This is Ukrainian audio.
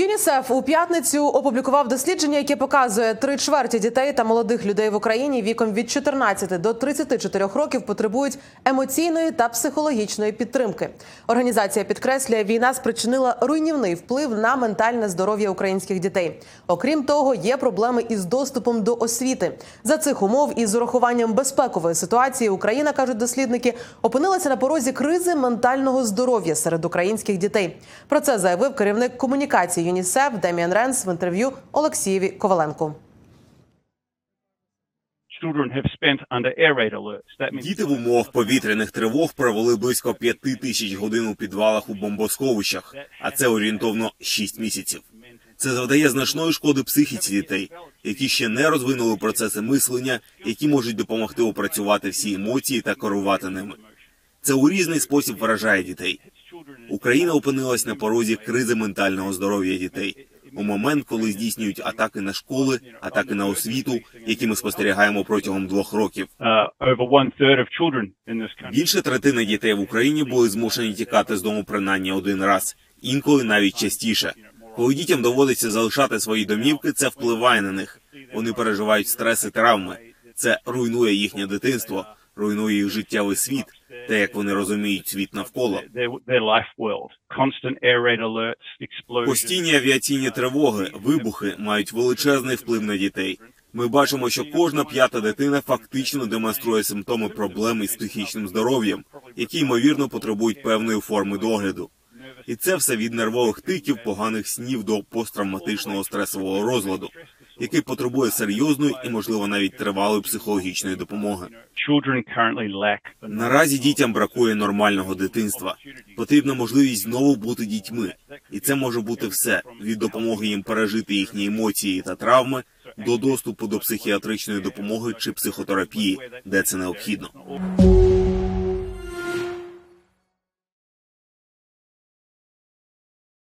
ЮНІСЕФ у п'ятницю опублікував дослідження, яке показує, три чверті дітей та молодих людей в Україні віком від 14 до 34 років потребують емоційної та психологічної підтримки. Організація підкреслює, війна спричинила руйнівний вплив на ментальне здоров'я українських дітей. Окрім того, є проблеми із доступом до освіти. За цих умов і з урахуванням безпекової ситуації Україна кажуть дослідники, опинилася на порозі кризи ментального здоров'я серед українських дітей. Про це заявив керівник комунікації ЮНІСЕФ Деміан Ренс в інтерв'ю Олексієві Коваленку. Діти в умовах повітряних тривог провели близько п'яти тисяч годин у підвалах у бомбосховищах, а це орієнтовно 6 місяців. Це завдає значної шкоди психіці дітей, які ще не розвинули процеси мислення, які можуть допомогти опрацювати всі емоції та керувати ними. Це у різний спосіб вражає дітей. Україна опинилась на порозі кризи ментального здоров'я дітей. У момент, коли здійснюють атаки на школи, атаки на освіту, які ми спостерігаємо протягом двох років. uh. Більше третини дітей в Україні були змушені тікати з дому принаймні один раз, інколи навіть частіше. Коли дітям доводиться залишати свої домівки, це впливає на них. Вони переживають стрес і травми. Це руйнує їхнє дитинство, руйнує їх життєвий світ, те, як вони розуміють світ навколо. Постійні авіаційні тривоги, вибухи мають величезний вплив на дітей. Ми бачимо, що кожна п'ята дитина фактично демонструє симптоми проблем із психічним здоров'ям, які ймовірно потребують певної форми догляду. І це все від нервових тиків, поганих снів до посттравматичного стресового розладу, який потребує серйозної і, можливо, навіть тривалої психологічної допомоги. Наразі дітям бракує нормального дитинства. Потрібна можливість знову бути дітьми, і це може бути все від допомоги їм пережити їхні емоції та травми до доступу до психіатричної допомоги чи психотерапії, де це необхідно.